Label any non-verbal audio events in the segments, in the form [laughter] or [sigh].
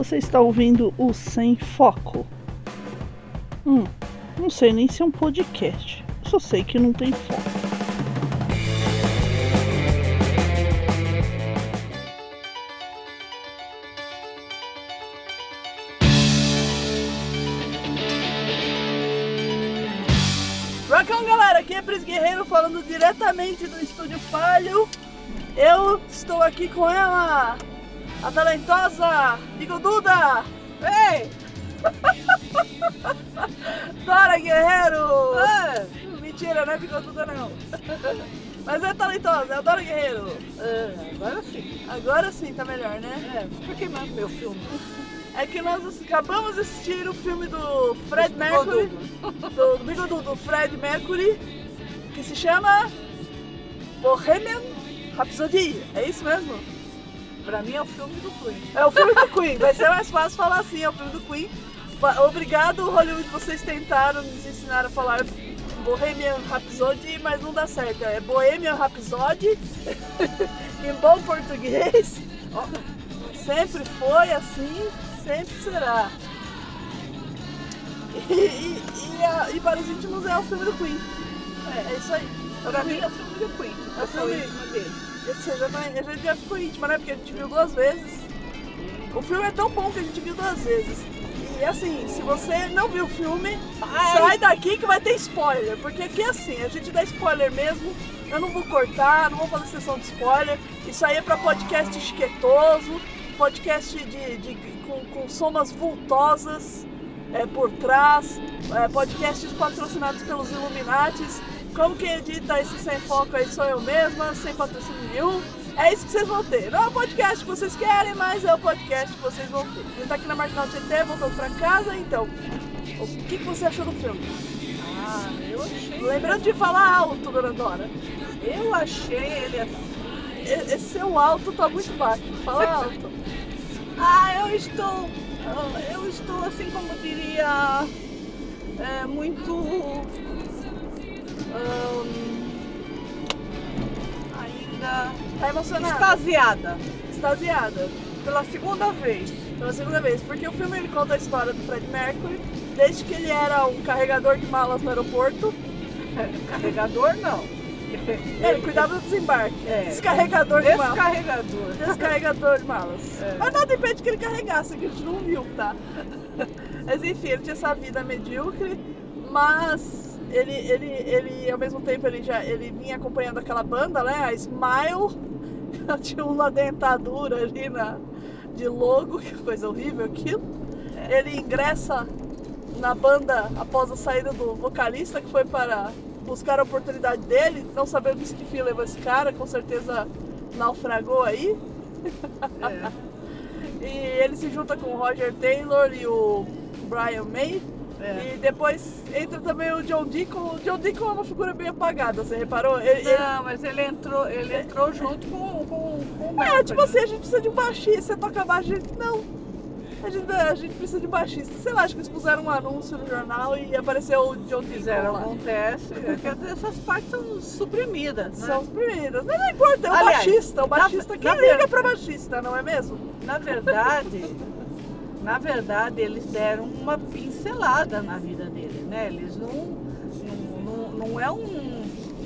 Você está ouvindo o Sem Foco. Hum, não sei nem se é um podcast. Só sei que não tem foco. Rockão, galera, aqui é Pris Guerreiro falando diretamente do Estúdio Falho. Eu estou aqui com ela, a talentosa Bigoduda. Ei! [laughs] Dora Guerreiro! Ah, Mentira, não é Bigoduda não. [laughs] Mas é talentosa, é a Dora Guerreiro. ah, agora sim. Agora sim tá melhor, né? É, fica queimando meu filme. É que nós acabamos de assistir o filme do Fred Mercury. do, do Bigodudo, do Fred Mercury, que se chama Bohemian Rhapsody. É isso mesmo? Pra mim é o filme do Queen. É o filme do Queen. Vai ser mais fácil falar assim, é o filme do Queen. Obrigado, Hollywood, vocês tentaram nos ensinar a falar Bohemian Rhapsody, mas não dá certo. É Bohemian Rhapsody, [laughs] em bom português. Sempre foi assim, sempre será. E, e, e, a- e para os íntimos é o filme do Queen. É, é isso aí. Pra mim é o filme do Queen. É o filme- íntima dele. Já, tá- a gente já ficou íntima, né? Porque a gente viu duas vezes. O filme é tão bom que a gente viu duas vezes. E assim, se você não viu o filme, sai daqui que vai ter spoiler. Porque aqui é assim, a gente dá spoiler mesmo. Eu não vou cortar, não vou fazer sessão de spoiler. Isso aí é pra podcast chiquetoso, podcast de, de- com, com somas vultosas é, por trás, é, podcasts patrocinados pelos Illuminates. Como quem edita esse sem foco aí sou eu mesma, sem patrocínio nenhum. É isso que vocês vão ter. Não é o podcast que vocês querem, mas é o podcast que vocês vão ter. Gente tá aqui na Marginal Tietê, voltando pra casa, então. O que, que você achou do filme? Ah, eu achei. Lembrando de falar alto, dona Dora. Eu achei ele assim. Esse seu alto tá muito baixo. Fala alto. [laughs] Ah, eu estou. Eu estou assim como diria. é, muito. Ainda. Tá emocionada? extasiada. Extasiada. Pela segunda vez. Pela segunda vez. Porque o filme ele conta a história do Fred Mercury, desde que ele era um carregador de malas no aeroporto. [laughs] Carregador não. [laughs] Ele cuidava do desembarque. É. Descarregador de malas. Descarregador. Descarregador de malas. [laughs] É. Mas nada impede que ele carregasse, que a gente não viu, tá? Mas enfim, ele tinha essa vida medíocre, mas ele, ele, ele ao mesmo tempo ele já ele vinha acompanhando aquela banda, né? A Smile, [laughs] tinha uma dentadura ali na, de logo, que coisa horrível aquilo. Ele ingressa na banda após a saída do vocalista, que foi para buscar a oportunidade dele, não sabemos que fim levou esse cara, com certeza naufragou aí. É. [laughs] E ele se junta com o Roger Taylor e o Brian May. É. E depois entra também o John Deacon. O John Deacon é uma figura bem apagada, você reparou? Ele, ele- Não, mas ele entrou, ele entrou junto com, com, com o É, tipo assim, a gente precisa de um baixista, você toca baixo, a gente não. A gente, a gente precisa de um baixista. Sei lá, acho que eles puseram um anúncio no jornal e apareceu o John Deacon Fizeram, lá. acontece. é que essas partes são suprimidas, né? São os primeiros. Mas não importa, é o Aliás, baixista. O na- baixista, quem na liga ver- pra baixista, não é mesmo? Na verdade, [laughs] na verdade, eles deram uma pincelada na vida dele, né? Eles não. Não, não, não é um,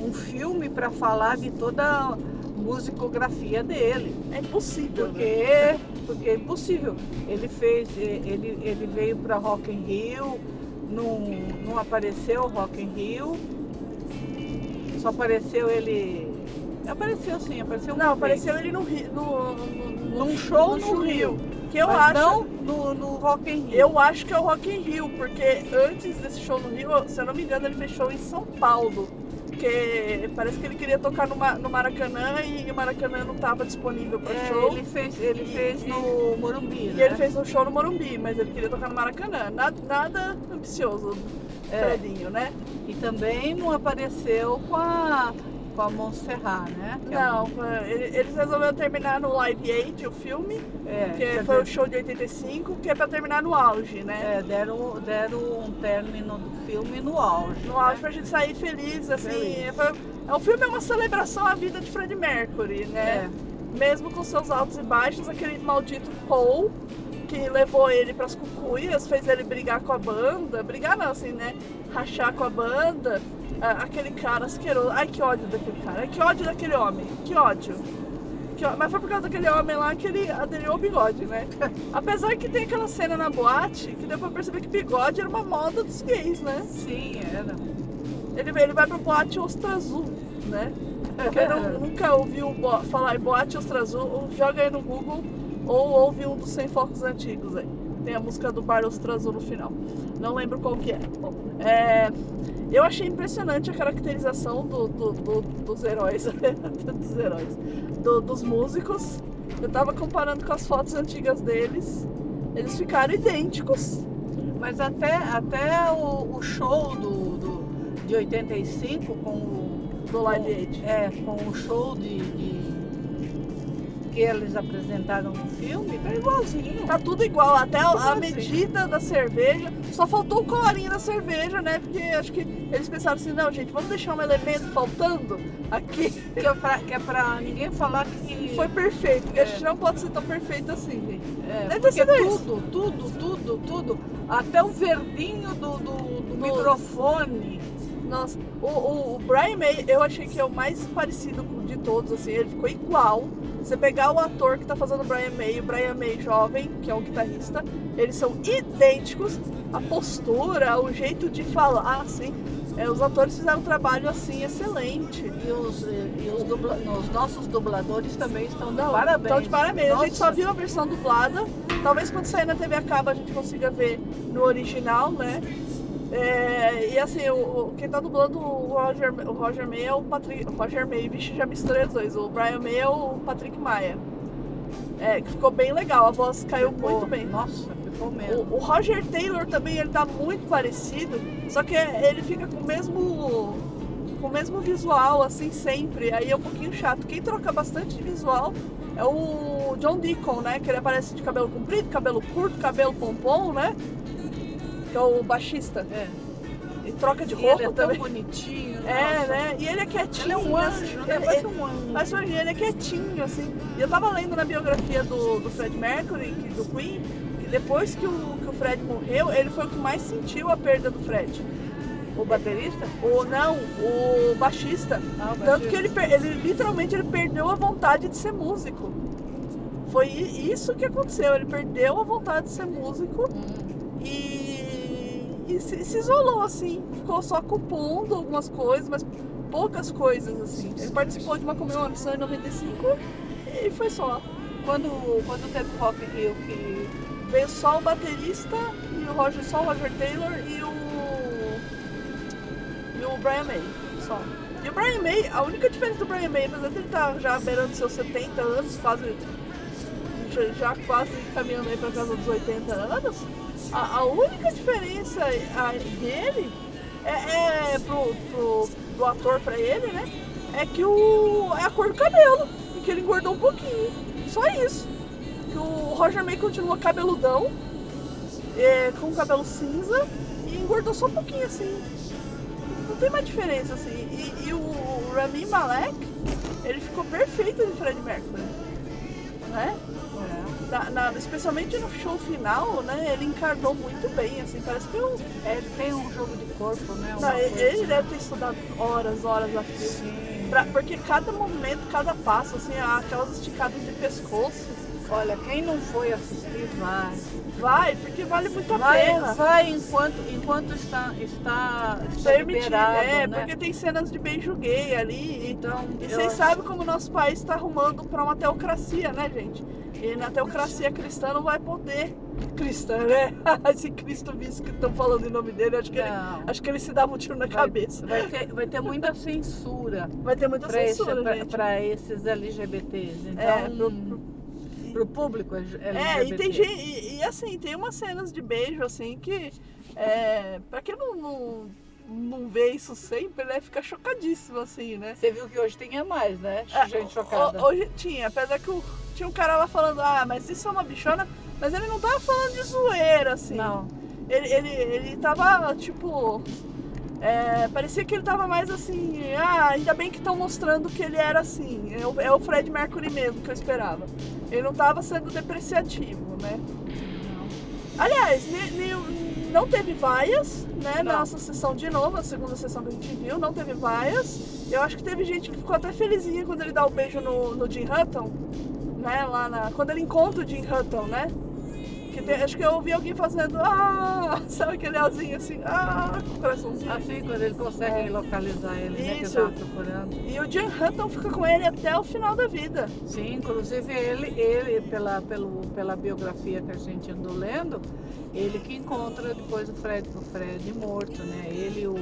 um filme para falar de toda a musicografia dele. É impossível. né? Porque, porque é impossível. Ele fez, ele, ele veio para Rock in Rio, não, não apareceu Rock in Rio, só apareceu ele. Apareceu sim, apareceu Não, apareceu vez. ele no, no, no, num show no no Rio. Que eu mas acho. não no, no Rock in Rio. Eu acho que é o Rock in Rio, porque antes desse show no Rio, se eu não me engano, ele fez show em São Paulo. Porque parece que ele queria tocar no, no Maracanã e o Maracanã não estava disponível para É, show. ele fez, ele E- fez no Morumbi, E né? ele fez um show no Morumbi, mas ele queria tocar no Maracanã. Nada, nada ambicioso, É. Fredinho, né? E também não apareceu com a, com a Montserrat, né? Que é Não, foi- ele- eles resolveram terminar no Live Aid, o filme, É, que quer foi o dizer, show de 85, que é pra terminar no auge, né? é, deram, deram um término do filme no auge. No né? auge pra gente sair feliz, assim. Feliz. Foi, é, o filme é uma celebração à vida de Freddie Mercury, né? É, Mesmo com seus altos e baixos, aquele maldito Paul que levou ele pras cucuias, fez ele brigar com a banda. Brigar não, assim, né? Rachar com a banda. Ah, aquele cara asqueroso. Ai, que ódio daquele cara. Ai, que ódio daquele homem. Que ódio. Que Mas foi por causa daquele homem lá que ele aderiu ao bigode, né? [laughs] Apesar que tem aquela cena na boate que deu pra perceber que bigode era uma moda dos gays, né? Sim, era. Ele, ele vai pra boate Ostra Azul, né? Quem não- [laughs] nunca ouviu bo- falar em boate Ostra Azul, joga aí no Google ou ouve um dos 100 focos antigos aí. Tem a música do Bar Ostra Azul no final. Não lembro qual que é. Bom, é, eu achei impressionante a caracterização do- do- do- dos heróis, [laughs] dos heróis, do- dos músicos. Eu tava comparando com as fotos antigas deles. Eles ficaram idênticos. Mas até, até o, o show do, de 85 com o. Do Live Aid. É, com o show de, de- que eles apresentaram no filme, tá igualzinho. Tá tudo igual, até a, a assim? medida da cerveja. Só faltou o colarinho da cerveja, né? Porque acho que eles pensaram assim, não, gente, vamos deixar um elemento faltando aqui. [laughs] Que é pra, que é pra ninguém falar que. Foi perfeito, porque a É. gente não pode ser tão perfeito assim, gente. É, Deve ter sido isso. tudo, tudo, tudo, tudo. Até o verdinho do, do, do microfone. Nossa, o, o, o Brian May, eu achei que é o mais parecido de todos, assim, ele ficou igual. Você pegar o ator que tá fazendo o Brian May, o Brian May jovem, que é o guitarrista, eles são idênticos. A postura, o jeito de falar, assim. É, os atores fizeram um trabalho, assim, excelente. E os, e os, dubla- os nossos dubladores também estão de Não, parabéns. Então, de parabéns. A gente só Nossa. viu a versão dublada. Talvez quando sair na TV acaba a gente consiga ver no original, né? É, e assim, o, o- quem tá dublando o Roger, o Roger May é o Patrick. O Roger May, vixe, já misturei os dois. O Brian May é o Patrick Maia. É, que ficou bem legal, a voz caiu Ficou- muito bem. Nossa, ficou mesmo. O, o Roger Taylor também ele tá muito parecido, só que ele fica com o mesmo com o mesmo visual assim sempre. Aí é um pouquinho chato. Quem troca bastante de visual é o John Deacon, né? Que ele aparece de cabelo comprido, cabelo curto, cabelo pompom, né? Que é o baixista. É. E troca de roupa ele é tão também. bonitinho. É, nossa. né? E ele é quietinho. Ele é um assim, anjo, né? ele- Parece um anjo. mas hoje ele é quietinho, assim. E eu tava lendo na biografia do, do Fred Mercury, que- do Queen, que depois que o, que o Fred morreu, ele foi o que mais sentiu a perda do Fred. O baterista? O, não, o baixista. Ah, o Tanto baixista. que ele, ele literalmente ele perdeu a vontade de ser músico. Foi isso que aconteceu, ele perdeu a vontade de ser músico Hum. e, se, se isolou assim, ficou só compondo algumas coisas, mas poucas coisas assim. Ele participou de uma comemoração em 95 e foi só. Quando, quando teve Rock in Rio que Veio só o baterista e o Roger, só o Roger Taylor e o e o Brian May, só. E o Brian May, a única diferença do Brian May, apesar de ele estar já beirando seus 70 anos, quase já, já quase caminhando aí para casa dos 80 anos, a, a única diferença dele é, é pro, pro, do ator para ele, né? É que o é a cor do cabelo e que ele engordou um pouquinho. Só isso. Que o Roger May continua cabeludão, é, com cabelo cinza e engordou só um pouquinho assim. Não tem mais diferença assim. E, e o Rami Malek, ele ficou perfeito de Fred Mercury. Né? Na- na- especialmente no show final, né? Ele encarnou muito bem, assim, parece que eu, é, ele tem um jogo de corpo, né? não, ele, deve ter estudado horas, horas a fio. Pra- porque cada momento, cada passo, assim, aquelas esticadas de pescoço, Olha, quem não foi assistir, vai. Vai, porque vale muito a Vai, pena. vai enquanto, enquanto está, está, está Permitido, liberado, é, né? porque tem cenas de beijo gay ali, então. E vocês acho- sabem como o nosso país está arrumando para uma teocracia, né, gente? E na teocracia cristã não vai poder. Cristã, né? [laughs] Esse Cristo visto que estão falando em nome dele, acho que, ele, acho que ele se dava um tiro na Vai- cabeça. vai ter, vai ter muita censura Vai ter muita para censura, pra esses LGBTs. Então, É, pro- pro- pro público LGBT. É, e tem gente. E, e, assim, tem umas cenas de beijo assim que. É, pra quem não, não, não vê isso sempre, né? Fica chocadíssimo, assim, né? Você viu que hoje tem a mais, né? É, Gente ho- chocada. Hoje tinha, apesar que o- tinha um cara lá falando, ah, mas isso é uma bichona, mas ele não tava falando de zoeira, assim. Não. Ele, ele, ele tava, tipo. é, parecia que ele tava mais assim, ah, ainda bem que estão mostrando que ele era assim. É o, é o Fred Mercury mesmo que eu esperava. Ele não tava sendo depreciativo, né? Aliás, não teve vaias, né? Na Não. nossa sessão de novo, a segunda sessão que a gente viu, não teve vaias. Eu acho que teve gente que ficou até felizinha quando ele dá o beijo no, no Jim Hutton, né? Lá na. Quando ele encontra o Jim Hutton, né? Que tem- acho que eu ouvi alguém fazendo. Ah! [laughs] Sabe aquele azinho assim? Ah! Com o coraçãozinho. Assim, quando ele consegue É. localizar ele, né? Que Isso. procurando. E o Jim Hutton fica com ele até o final da vida. Sim, inclusive ele, ele pela, pelo, pela biografia que a gente andou lendo, ele que encontra depois o Fred, o Fred morto, né? Ele o.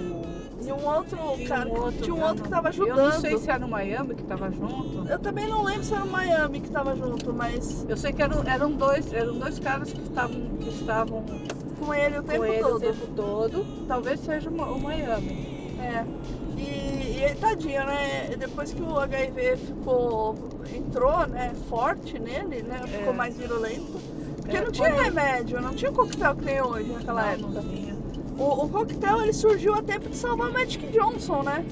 E um outro cara. um outro, tinha um outro que tava Eu ajudando. não sei se era no Miami que tava junto. Eu também não lembro se era o Miami que tava junto, mas Eu sei que eram, eram, dois, eram dois caras que estavam, que estavam com ele o tempo com ele todo. o tempo todo. Talvez seja o o Miami. É. E, e ele, tadinho, né? Depois que o HIV ficou. entrou, né, forte nele, né? Ficou É. mais virulento. Porque É, não tinha quando- remédio, não tinha o coquetel que tem hoje naquela Não, época. não. O, o coquetel ele surgiu a tempo de salvar o Magic Johnson, né?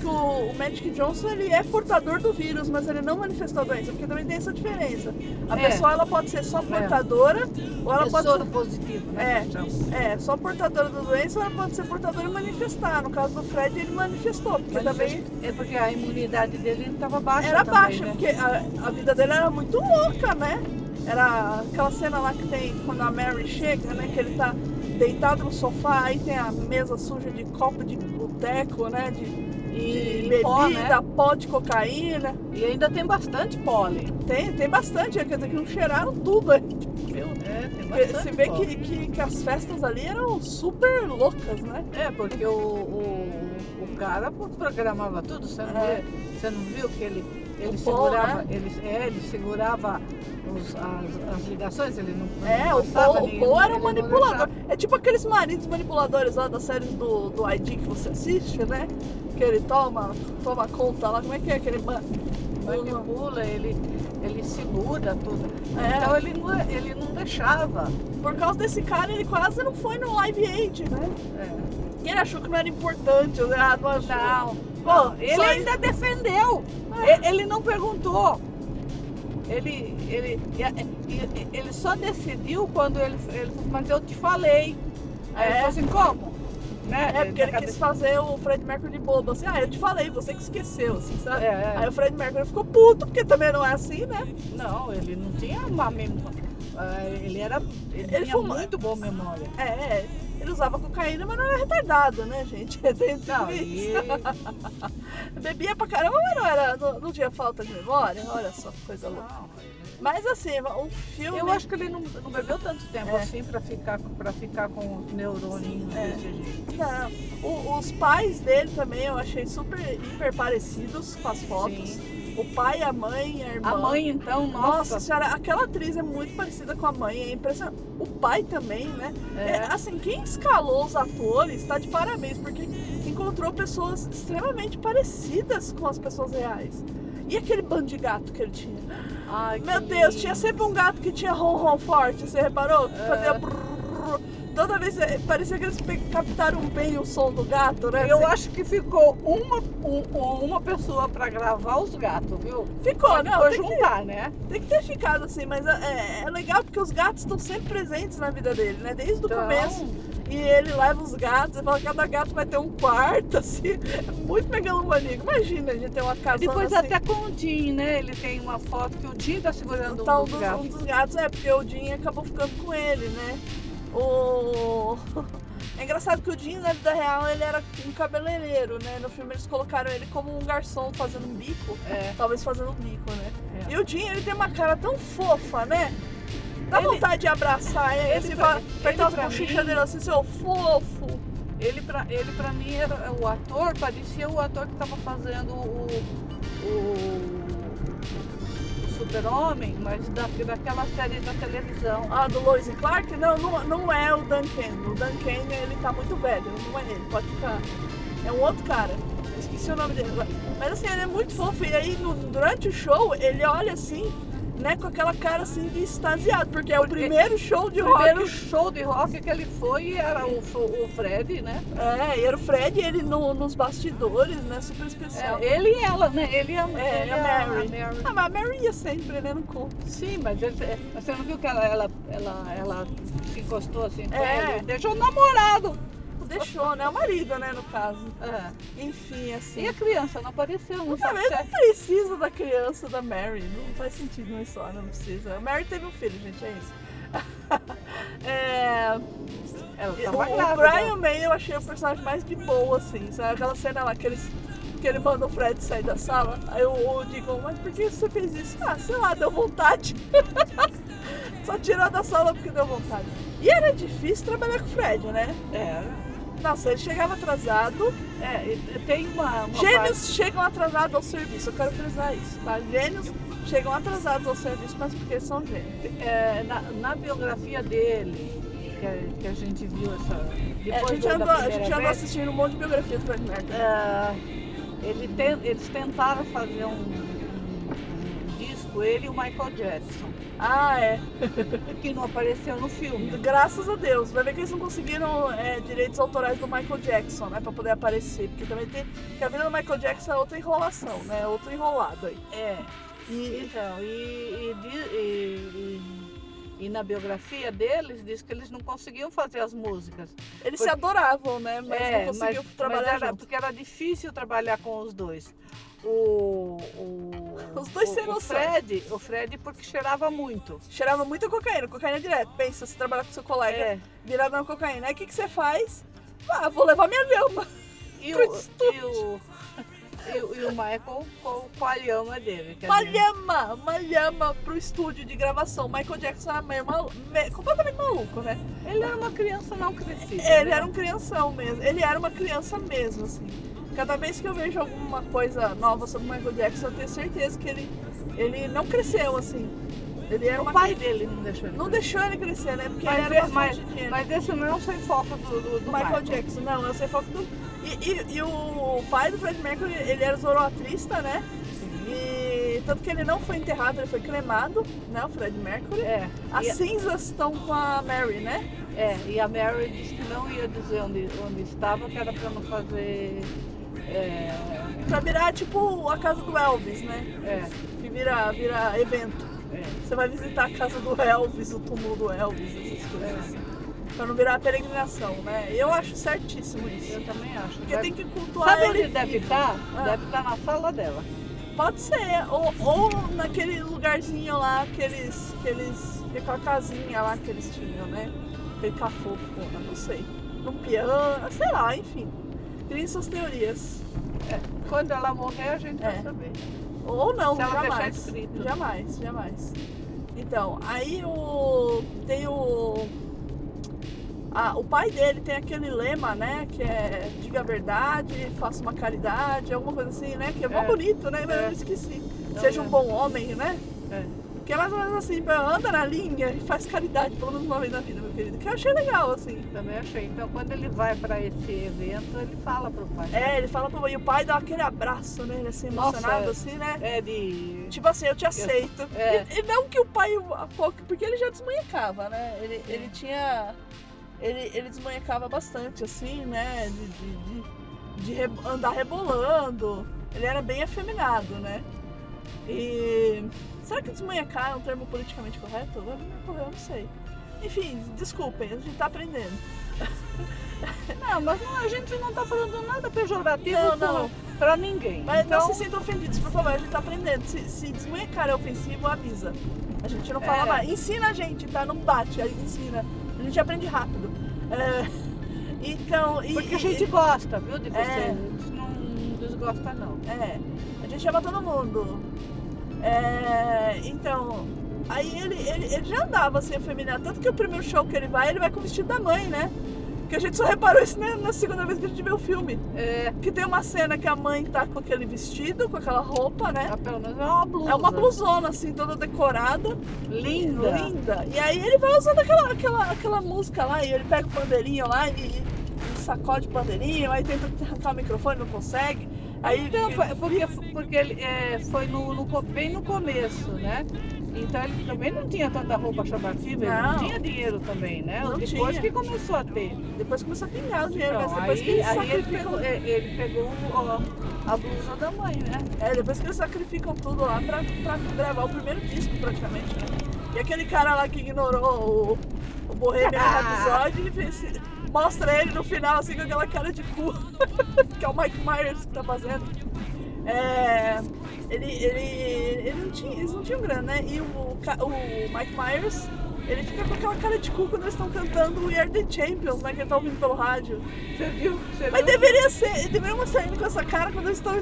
Que o, o Magic Johnson ele é portador do vírus, mas ele não manifestou a doença, porque também tem essa diferença. A É. pessoa ela pode ser só portadora, ou ela É pode ser, positivo, É. né? chama. é, só portadora da doença, ou ela pode ser portadora e manifestar. No caso do Fred, ele manifestou, porque também É porque a imunidade dele estava baixa. era também, baixa, né? porque a, a vida dele era muito louca, né? Era aquela cena lá que tem quando a Mary chega, né? Que ele tá deitado no sofá, aí tem a mesa suja de copo de boteco, né? De, E, de bebida, pó, né? pó de cocaína. E ainda tem bastante pólen. Tem, tem bastante, quer dizer que não cheiraram tudo. Viu? É, tem bastante Você vê que, que, que as festas ali eram super loucas, né? É, porque o, o, o cara programava tudo, você não, É. vê- você não viu que ele, ele segurava, né? ele, é, ele segurava os- as, as ligações, ele não É, não o Paul, o ninguém, Paul era um não manipulador. É tipo aqueles maridos manipuladores lá das séries do, do ID que você assiste, né? Que ele toma, toma conta lá, como é que é aquele man... manipula, ele, ele segura tudo. É. Então ele não, ele não deixava. Por causa desse cara, ele quase não foi no Live Aid, né? É. Ele achou que não era importante, o errado achou. Não, Pô, ele ainda defendeu. E- Ele não perguntou. Ele, ele, ele só decidiu quando ele, ele falou, mas eu te falei. Aí ele É. falou assim, como? Né? É, porque ele quis fazer o Fred Mercury de bobo, assim, ah, eu te falei, você que esqueceu, assim, sabe? É, é. Aí o Fred Mercury ficou puto, porque também não é assim, né? Não, ele não tinha uma memória. Ele era. Ele, Ele tinha fuma- muito boa memória. É, é, ele usava cocaína, mas não era retardado, né, gente? [laughs] Tem Não, e. [laughs] Bebia pra caramba, mas não, era, não, não tinha falta de memória, olha só que coisa louca. Não, ele- Mas assim, o filme... Eu acho que ele não, não bebeu tanto tempo É. assim pra ficar, pra ficar com os neuroninhos É. desse jeito. Não, o- os pais dele também eu achei super, hiper parecidos com as fotos. Sim. O pai, a mãe, a irmã. A mãe, então, Nossa nossa. senhora, aquela atriz é muito parecida com a mãe, é impressionante. O pai também, né? É, É. assim, quem escalou os atores tá de parabéns, porque encontrou pessoas extremamente parecidas com as pessoas reais. E aquele bando de gato que ele tinha? Ai, Meu Deus, lindo. tinha sempre um gato que tinha ronron forte, você reparou? Que É. fazia brrr. Toda vez eh, parecia que eles captaram bem o som do gato, né? Eu Assim, acho que ficou uma, um- uma pessoa pra gravar os gatos, viu? Ficou, não, foi tem que, juntar, né? tem que ter ficado assim, mas é, é legal porque os gatos estão sempre presentes na vida dele, né? Desde o Então, começo. E ele leva os gatos, e fala que cada gato vai ter um quarto, [laughs] assim. É muito megalomaníaco. Imagina a gente ter uma casa Depois assim. até com o Jim, né? Ele tem uma foto que o Jim tá segurando Tá, um dos, gatos. um dos gatos, é, porque o Jim acabou ficando com ele, né? O... [laughs] É engraçado que o Jim, na vida real, ele era um cabeleireiro, né? No filme eles colocaram ele como um garçom fazendo um bico. É. Talvez fazendo um bico, né? É. E o Jim, ele tem uma cara tão fofa, né? Dá Ele- vontade de abraçar ele, ele assim, pra- ele apertar as pra bochechas mim- dele assim, seu fofo. Ele pra, ele pra mim era o ator, parecia o ator que tava fazendo o, o super-homem, mas da, daquela série da televisão. Ah, do Lois Clark? Não, não, não é o Dan Kane. O Dan Kane, ele tá muito velho, não é ele, pode ficar. É um outro cara. Esqueci o nome dele. Mas assim, ele é muito fofo. E aí, no- durante o show, ele olha assim né, com aquela cara assim de extasiado, porque é o primeiro show de O primeiro rock. show de rock que ele foi era o, o Fred, né? É, era o Fred, ele no- nos bastidores, né, super especial. É, ele e ela, né? Ele e a, É, ele a Mary. a Mary. Ah, mas a Mary ia sempre, né, no conto. Sim, mas ele- é, você não viu que ela, ela, ela, ela se encostou assim com É. ele? Deixou o namorado. Deixou, né, o marido, né, no caso. É. Enfim, assim. E a criança não apareceu, não Não, sabe se não é- precisa da criança da Mary. Não faz sentido na história, não precisa. A Mary teve um filho, gente, é isso. [laughs] é, Ela o, o. Brian May eu achei o personagem mais de boa, assim, sabe? Aquela cena lá que, eles, que ele manda o Fred sair da sala. Aí o, o Deacon, mas por que você fez isso? Ah, sei lá, deu vontade. [laughs] Só tirou da sala porque deu vontade. E era difícil trabalhar com o Fred, né? É, Nossa, ele chegava atrasado. é, tem uma, uma Gêmeos chegam atrasados ao serviço, eu quero frisar isso, tá? Gêmeos chegam atrasados ao serviço, mas porque são gêmeos. parte, é, na, na biografia dele, que a, gente viu essa. É, a gente andou, a gente andou assistindo um monte de biografia do Mercury. é, ele ten- eles tentaram fazer um- um disco, ele e o Michael Jackson, Ah, é. [laughs] que não apareceu no filme. Graças a Deus. Vai ver que eles não conseguiram é, direitos autorais do Michael Jackson, né? Pra poder aparecer. Porque também tem. Porque a vida do Michael Jackson é outra enrolação, né? Outro enrolado aí. É. E. Então, e, e, e- e- na biografia deles diz que eles não conseguiam fazer as músicas. Eles se Porque- adoravam, né? Mas é, não conseguiam mas, trabalhar mas era, junto. porque era difícil trabalhar com os dois. O, o, [laughs] Os dois o, sem o noção. Fred, o Fred porque cheirava muito. Cheirava muita cocaína, cocaína direto. Pensa, você trabalhar com seu colega É, virado na cocaína. Aí o que, que você faz? Ah, vou levar minha lhama. [laughs] e, Pro [laughs] o, e, o, e, o- e o Michael com, com a lhama dele. quer Uma dizer, lhama, uma lhama pro estúdio de gravação. Michael Jackson era meio malu- me- completamente maluco, né? Ele era uma criança não crescida. Ele né? era um crianção mesmo. Ele era uma criança mesmo, assim. Cada vez que eu vejo alguma coisa nova sobre o Michael Jackson, eu tenho certeza que ele, ele não cresceu, assim. Ele era O uma pai dele não deixou ele Não deixou ele crescer, né? Porque Mas, ele era mas, dinheiro. mas esse não é o sem foco do, do, do Michael Jackson, não, eu sei foco do. E, e- e o pai do Fred Mercury, ele era zoroatrista, né? E tanto que ele não foi enterrado, ele foi cremado, né? O Fred Mercury. É, As e, cinzas estão com a Mary, né? é, e a Mary disse que não ia dizer onde, onde estava, que era pra não fazer. É, Pra virar tipo a casa do Elvis, né? é, Que vira, vira evento. é. Você vai visitar a casa do Elvis, o túmulo do Elvis, essas coisas assim. Pra não virar peregrinação, né? Eu acho certíssimo isso. Eu também acho. Porque Deve- tem que cultuar Sabe ele onde deve estar? Ah. Deve estar na sala dela. Pode ser, ou, ou naquele lugarzinho lá que eles, que eles. aquela casinha lá que eles tinham, né? Aquele cafofo, não sei. Num piano, sei lá, enfim. Criem suas teorias. Quando ela morrer, a gente É. vai saber. Ou não, Se jamais. Jamais, jamais. Então, aí o. Tem o. Ah, o pai dele tem aquele lema, né? Que é diga a verdade, faça uma caridade, alguma coisa assim, né? Que é mó É. bonito, né? Mas É. eu esqueci. Não Seja um lembro. bom homem, né? É. Que é mais ou menos assim, anda na linha e faz caridade pelo menos uma vez na vida, meu querido. Que eu achei legal, assim. Também achei. Então, quando ele vai para esse evento, ele fala pro pai. É, ele fala pro e o pai dá aquele abraço, né? Ele assim, Nossa, emocionado, é. assim, né? É de. Tipo assim, eu te aceito. É. E, e não que o pai porque ele já desmanhecava, né? Ele, ele tinha. Ele, ele desmanhecava bastante, assim, né? De, de, de- de andar rebolando. Ele era bem afeminado, né? E. Será que desmanhecar é um termo politicamente correto? Agora me ocorreu, eu não sei. Enfim, desculpem, a gente tá aprendendo. [laughs] Não, mas não, a gente não tá falando nada pejorativo Não, não. pra ninguém. Mas então, não se sintam ofendidos, por favor, a gente tá aprendendo. Se, se desmanhecar é ofensivo, avisa. A gente não fala É. mais. Ensina a gente, tá? Não bate, aí ensina. A gente aprende rápido. É, então, e, Porque a e- gente gosta, viu, de você. É. A gente não desgosta, não. É, a gente chama todo mundo. É, então, aí ele, ele, ele já andava assim, afeminado. Tanto que o primeiro show que ele vai, ele vai com o vestido da mãe, né? Que a gente só reparou isso né, na segunda vez que a gente vê o filme. É, Que tem uma cena que a mãe tá com aquele vestido, com aquela roupa, né? ah, pelo menos é uma blusa. É uma blusona, assim, toda decorada. Linda. Linda. E aí ele vai usando aquela, aquela, aquela música lá, e ele pega o bandeirinho lá e, e sacode o bandeirinho, aí tenta arrancar o microfone, não consegue. Aí Então, foi- porque, porque ele é, foi no, no bem no começo, né? Então ele também não tinha tanta roupa chamativa, ele não Não. tinha dinheiro também, né? Não Depois tinha. que começou a ter. depois começou a pingar o dinheiro, Então, mas depois que aí, eles aí ele pegou, é, ele pegou ó, a blusa da mãe, né? É, depois que eles sacrificam tudo lá pra, pra gravar o primeiro disco praticamente, né? E aquele cara lá que ignorou o, o Bohemian [laughs] Rhapsody, ele fez, mostra ele no final assim com aquela cara de cu, [laughs] que é o Mike Myers que tá fazendo. É, ele, ele, ele não tinha, eles não tinham grana, né? E o, o Mike Myers, ele fica com aquela cara de cu quando eles estão cantando We Are The Champions, né? Que ele tá ouvindo pelo rádio. Você viu? Você Mas viu? deveria ser, deveria mostrar ele com essa cara quando eles estão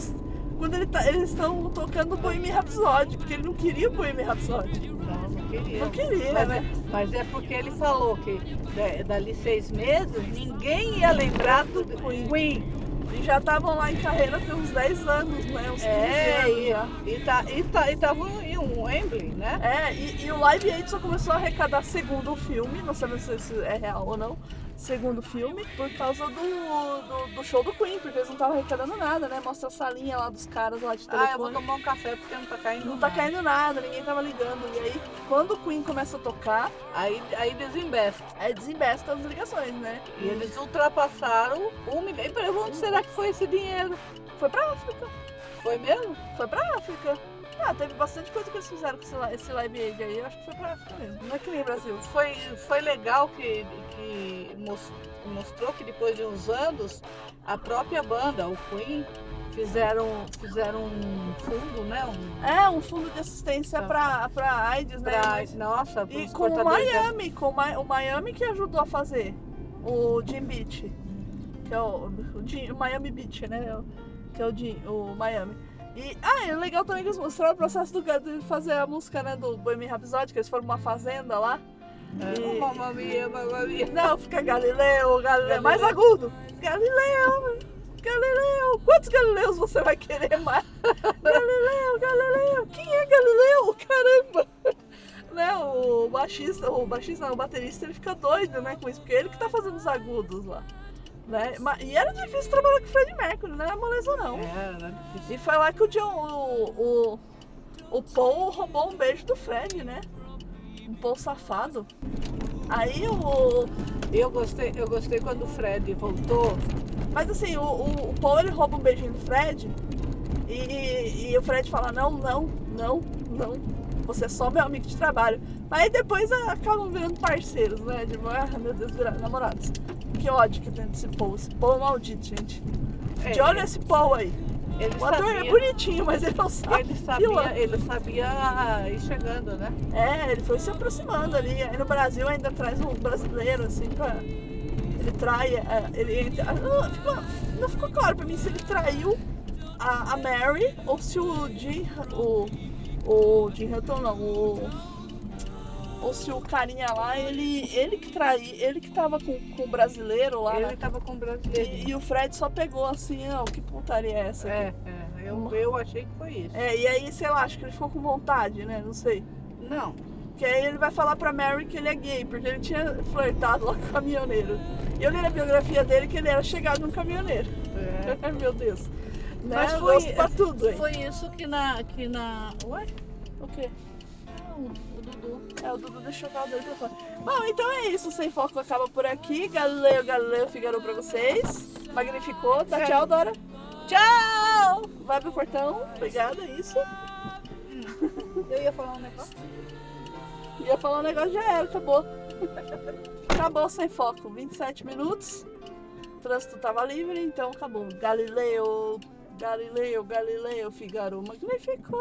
quando ele tá- eles estão tocando o Bohemian Rhapsody, porque ele não queria o Bohemian Rhapsody. Não queria. Não queria, mas, né? é, mas é porque ele falou que da- dali seis meses ninguém ia lembrar do Queen. E já estavam lá em carreira tem uns 10 anos, né? Uns 15 É, anos e, já. e, tá, e, tá, e tava em um Wembley, né? É, e, e o Live Aid só começou a arrecadar segundo o filme, não sabemos se isso é real ou não, segundo filme, por causa do, do, do show do Queen, porque eles não estavam arrecadando nada, né? Mostra a salinha lá dos caras lá de Ah, eu vou telefone. tomar um café porque não tá caindo Não tá nada. caindo nada, ninguém tava ligando. E aí, quando o Queen começa a tocar, Aí, aí desembesta. aí desembesta as ligações, né? E eles ultrapassaram um milhão. E pra onde será que foi esse dinheiro? Foi pra África. Foi mesmo? Foi pra África. Ah, teve bastante coisa que eles fizeram com esse, li- esse Live Aid aí. Eu acho que foi pra África mesmo. Não é que nem Brasil. Foi, foi legal que, que mos- mostrou que depois de uns anos a própria banda, o Queen, fizeram, fizeram um fundo, né? Um, É, um fundo de assistência Tá. pra, pra AIDS, né? pra, Mas- nossa, E com o de- Miami, com o, Mi- o Miami que ajudou a fazer o Jim Beach, que é o, o, Jim- o Miami Beach, né? Que é o, Jim, o Miami. E, ah, é legal também que eles mostraram o processo do cara de fazer a música, né, do Bohemian Rhapsody, que eles foram numa fazenda lá. É, E- Mamma mia, mamma mia. Não, fica Galileu, Galileu, Galileu. mais agudo. Galileu, Galileu, quantos Galileus você vai querer mais? Galileu, Galileu, quem é Galileu? Caramba! Né, o baixista, o baixista, não, o baterista, ele fica doido, né, com isso, porque ele que tá fazendo os agudos lá. Né? E era difícil trabalhar com o Fred Mercury, não era moleza não. É, né? E foi lá que o John, o, o, o Paul roubou um beijo do Fred, né? Um Paul safado. Aí o, Eu gostei, eu gostei quando o Fred voltou. Mas assim, o, o, o Paul ele rouba um beijinho do Fred e, e o Fred fala, não, não, não, não. Você é só meu amigo de trabalho. Aí depois acabam virando parceiros, né? De, ah, meu Deus, viraram namorados. Que ódio que tem desse Paul. Esse Paul é maldito, gente. É, De olha esse Paul aí. ele O ator é sabia, bonitinho, mas ele não sabe. ele sabia, ele sabia ir chegando, né? É, ele foi se aproximando ali. Aí no Brasil ainda traz um brasileiro, assim, pra. Ele trai. é, Ele, entra- ah, não, ficou, não ficou claro pra mim se ele traiu a, a Mary ou se o Jim. O, o Jim Hilton não, o. Ou se o carinha lá, ele, ele que traiu, ele que tava com, com o brasileiro lá. Ele né? tava com o brasileiro. E, e o Fred só pegou assim, ó, que putaria é essa? aqui? É, é, eu, eu achei que foi isso. É, e aí, sei lá, acho que ele ficou com vontade, né? Não sei. Não, Que aí ele vai falar pra Mary que ele é gay, porque ele tinha flertado lá com o caminhoneiro. E eu li na biografia dele que ele era chegado num caminhoneiro. é. [laughs] Meu Deus. Né? Mas foi- pra tudo, hein? Foi isso que na. Que na... Ué? O quê? Não, Dudu. É, o Dudu deixou o carro dele pra fora. Bom, então é isso. Sem Foco acaba por aqui. Galileu, Galileu, Figaro pra vocês. Magnificou. Dá tchau, Dora. Tchau! Vai pro portão. Obrigada, é isso. Eu ia falar um negócio. Ia falar um negócio, já era, acabou. acabou sem foco, 27 minutos. O trânsito tava livre, então acabou. Galileu, Galileu, Galileu, Figaro, magnífico!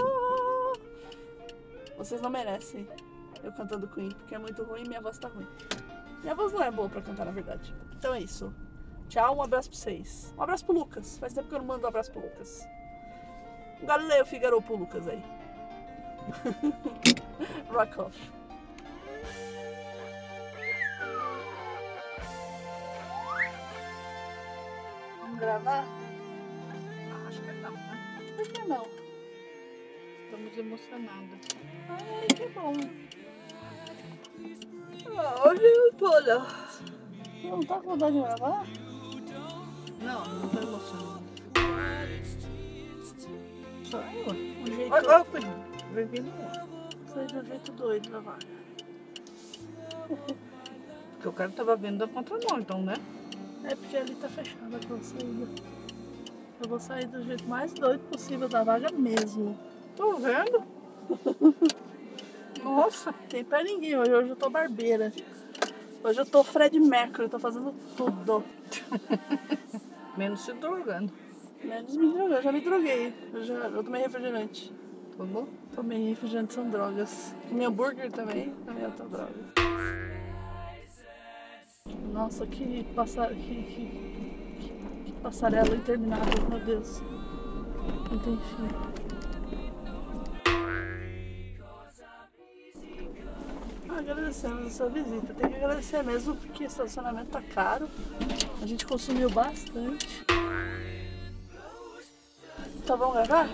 Vocês não merecem eu cantando Queen, porque é muito ruim e minha voz tá ruim. Minha voz não é boa pra cantar, na verdade. Então é isso. Tchau, um abraço pra vocês. Um abraço pro Lucas. Faz tempo que eu não mando um abraço pro Lucas. Galileu, Figaro pro Lucas aí. [laughs] Rock off. Vamos gravar? Acho que não, né? Por que não? Estamos emocionadas. Ai, que bom. Hoje eu tô, não. Não tá com vontade de gravar? Não, não tô emocionada. estranho. Um jeito, Olha, olha, bem-vindo. sai de um jeito doido vaga. Porque o cara tava vindo da contramão, então, né? É porque ali tá fechada a saída. Eu vou sair do jeito mais doido possível da vaga mesmo. Tô vendo. [laughs] Nossa, Tem pra ninguém hoje, hoje eu tô barbeira. Hoje eu tô Fred Mercury, tô fazendo tudo. [laughs] menos se drogando. Menos me drogar, eu já me droguei. Eu, já, eu tomei refrigerante. Tá bom? Tomei refrigerante, são drogas. Comi hambúrguer também, também é outra droga. Nossa, que, passa, que, que, que, que passarela interminável, meu Deus. Não tem fim. Agradecemos a sua visita. Tem que agradecer mesmo porque o estacionamento tá caro. A gente consumiu bastante. Tá, vamos gravar?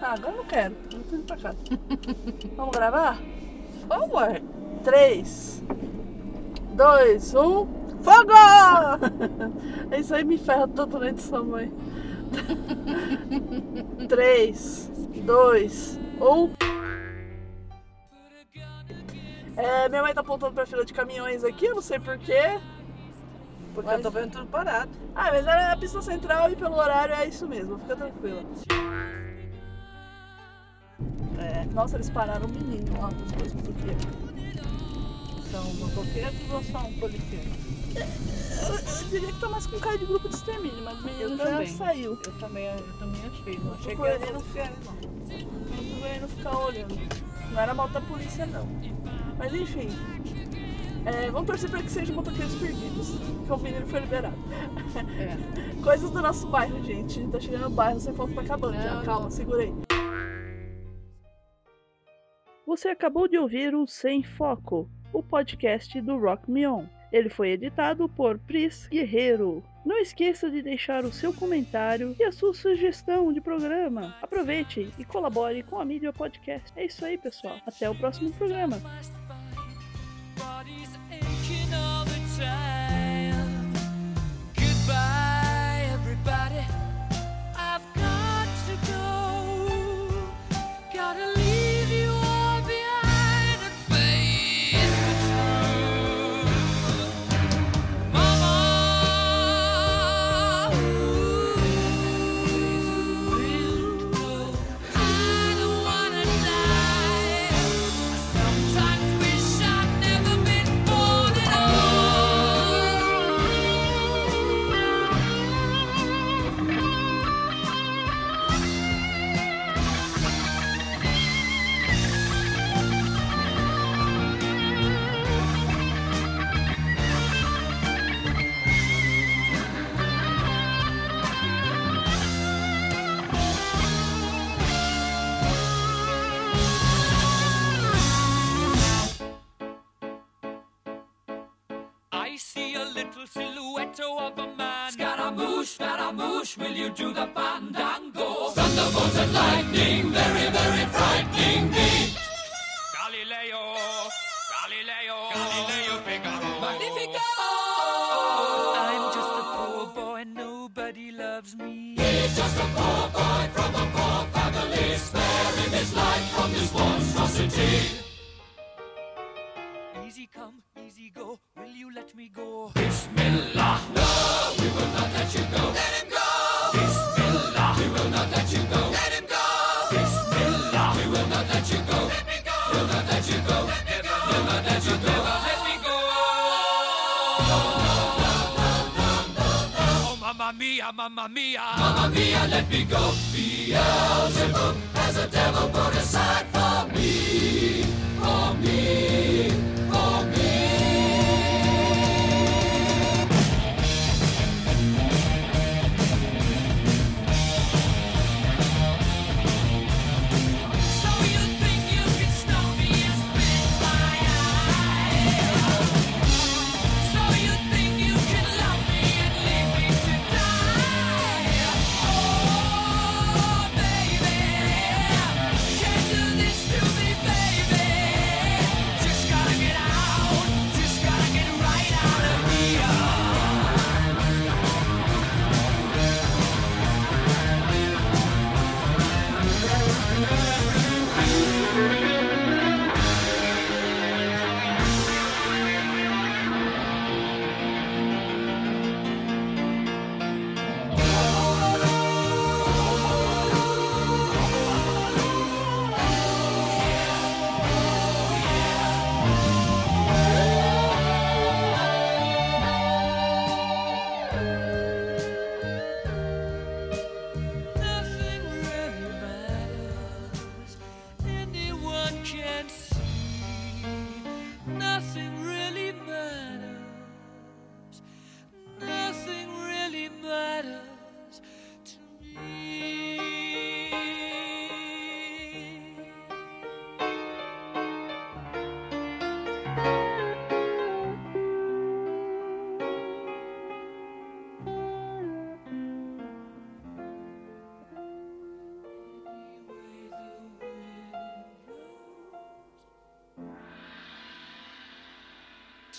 Ah, agora eu não quero. Eu tô indo pra casa. [laughs] vamos gravar? Vamos, ué. 3, 2, 1, fogo! [laughs] Isso aí me ferra todo na edição, mãe. 3, 2, 1. É, minha mãe tá apontando pra fila de caminhões aqui, eu não sei porquê. Porque Mas- eu tô vendo tudo parado. Ah, mas era a pista central e pelo horário é isso mesmo, fica tranquila. É, nossa, eles pararam um menino lá das coisas do quê? São motoqueiros ou são policiais? Eu, eu diria que tá mais com cara de grupo de extermínio, mas o menino Eu já também. saiu. Eu também, eu também achei. Não achei que era policiais, não. Não tô vendo ficar olhando. Não era mal da polícia, não. Mas enfim. É, vamos torcer pra que sejam motoqueiros perdidos. Que o menino foi liberado. É. [laughs] Coisas do nosso bairro, gente. Tá chegando no bairro, sem foco tá acabando já. Não, Calma, não. segura aí. Você acabou de ouvir o Sem Foco, o podcast do Rock Me On. Ele foi editado por Pris Guerreiro. Não esqueça de deixar o seu comentário e a sua sugestão de programa. Aproveite e colabore com a mídia podcast. É isso aí, pessoal. Até o próximo programa. Scaramouche, will you do the fandango? Thunderbolts and lightning, very, very frightening me. Galileo, Galileo, Galileo Figaro. Magnifico! I'm just a poor boy, and nobody loves me. He's just a poor boy from a poor family, sparing his life from this monstrosity. Easy come, easy go. Will you let me go? Bismillah. No, we will not let you go. Let him go. Not let you go. Let him go. We will not let you go. Let me go. We'll not let you go. Let me go. We'll not let you go. Let me go. Oh, mamma mia, mamma mia. Mamma mia, let me go. Beelzebub has a devil put aside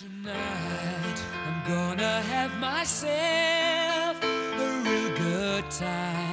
Tonight I'm gonna have myself a real good time.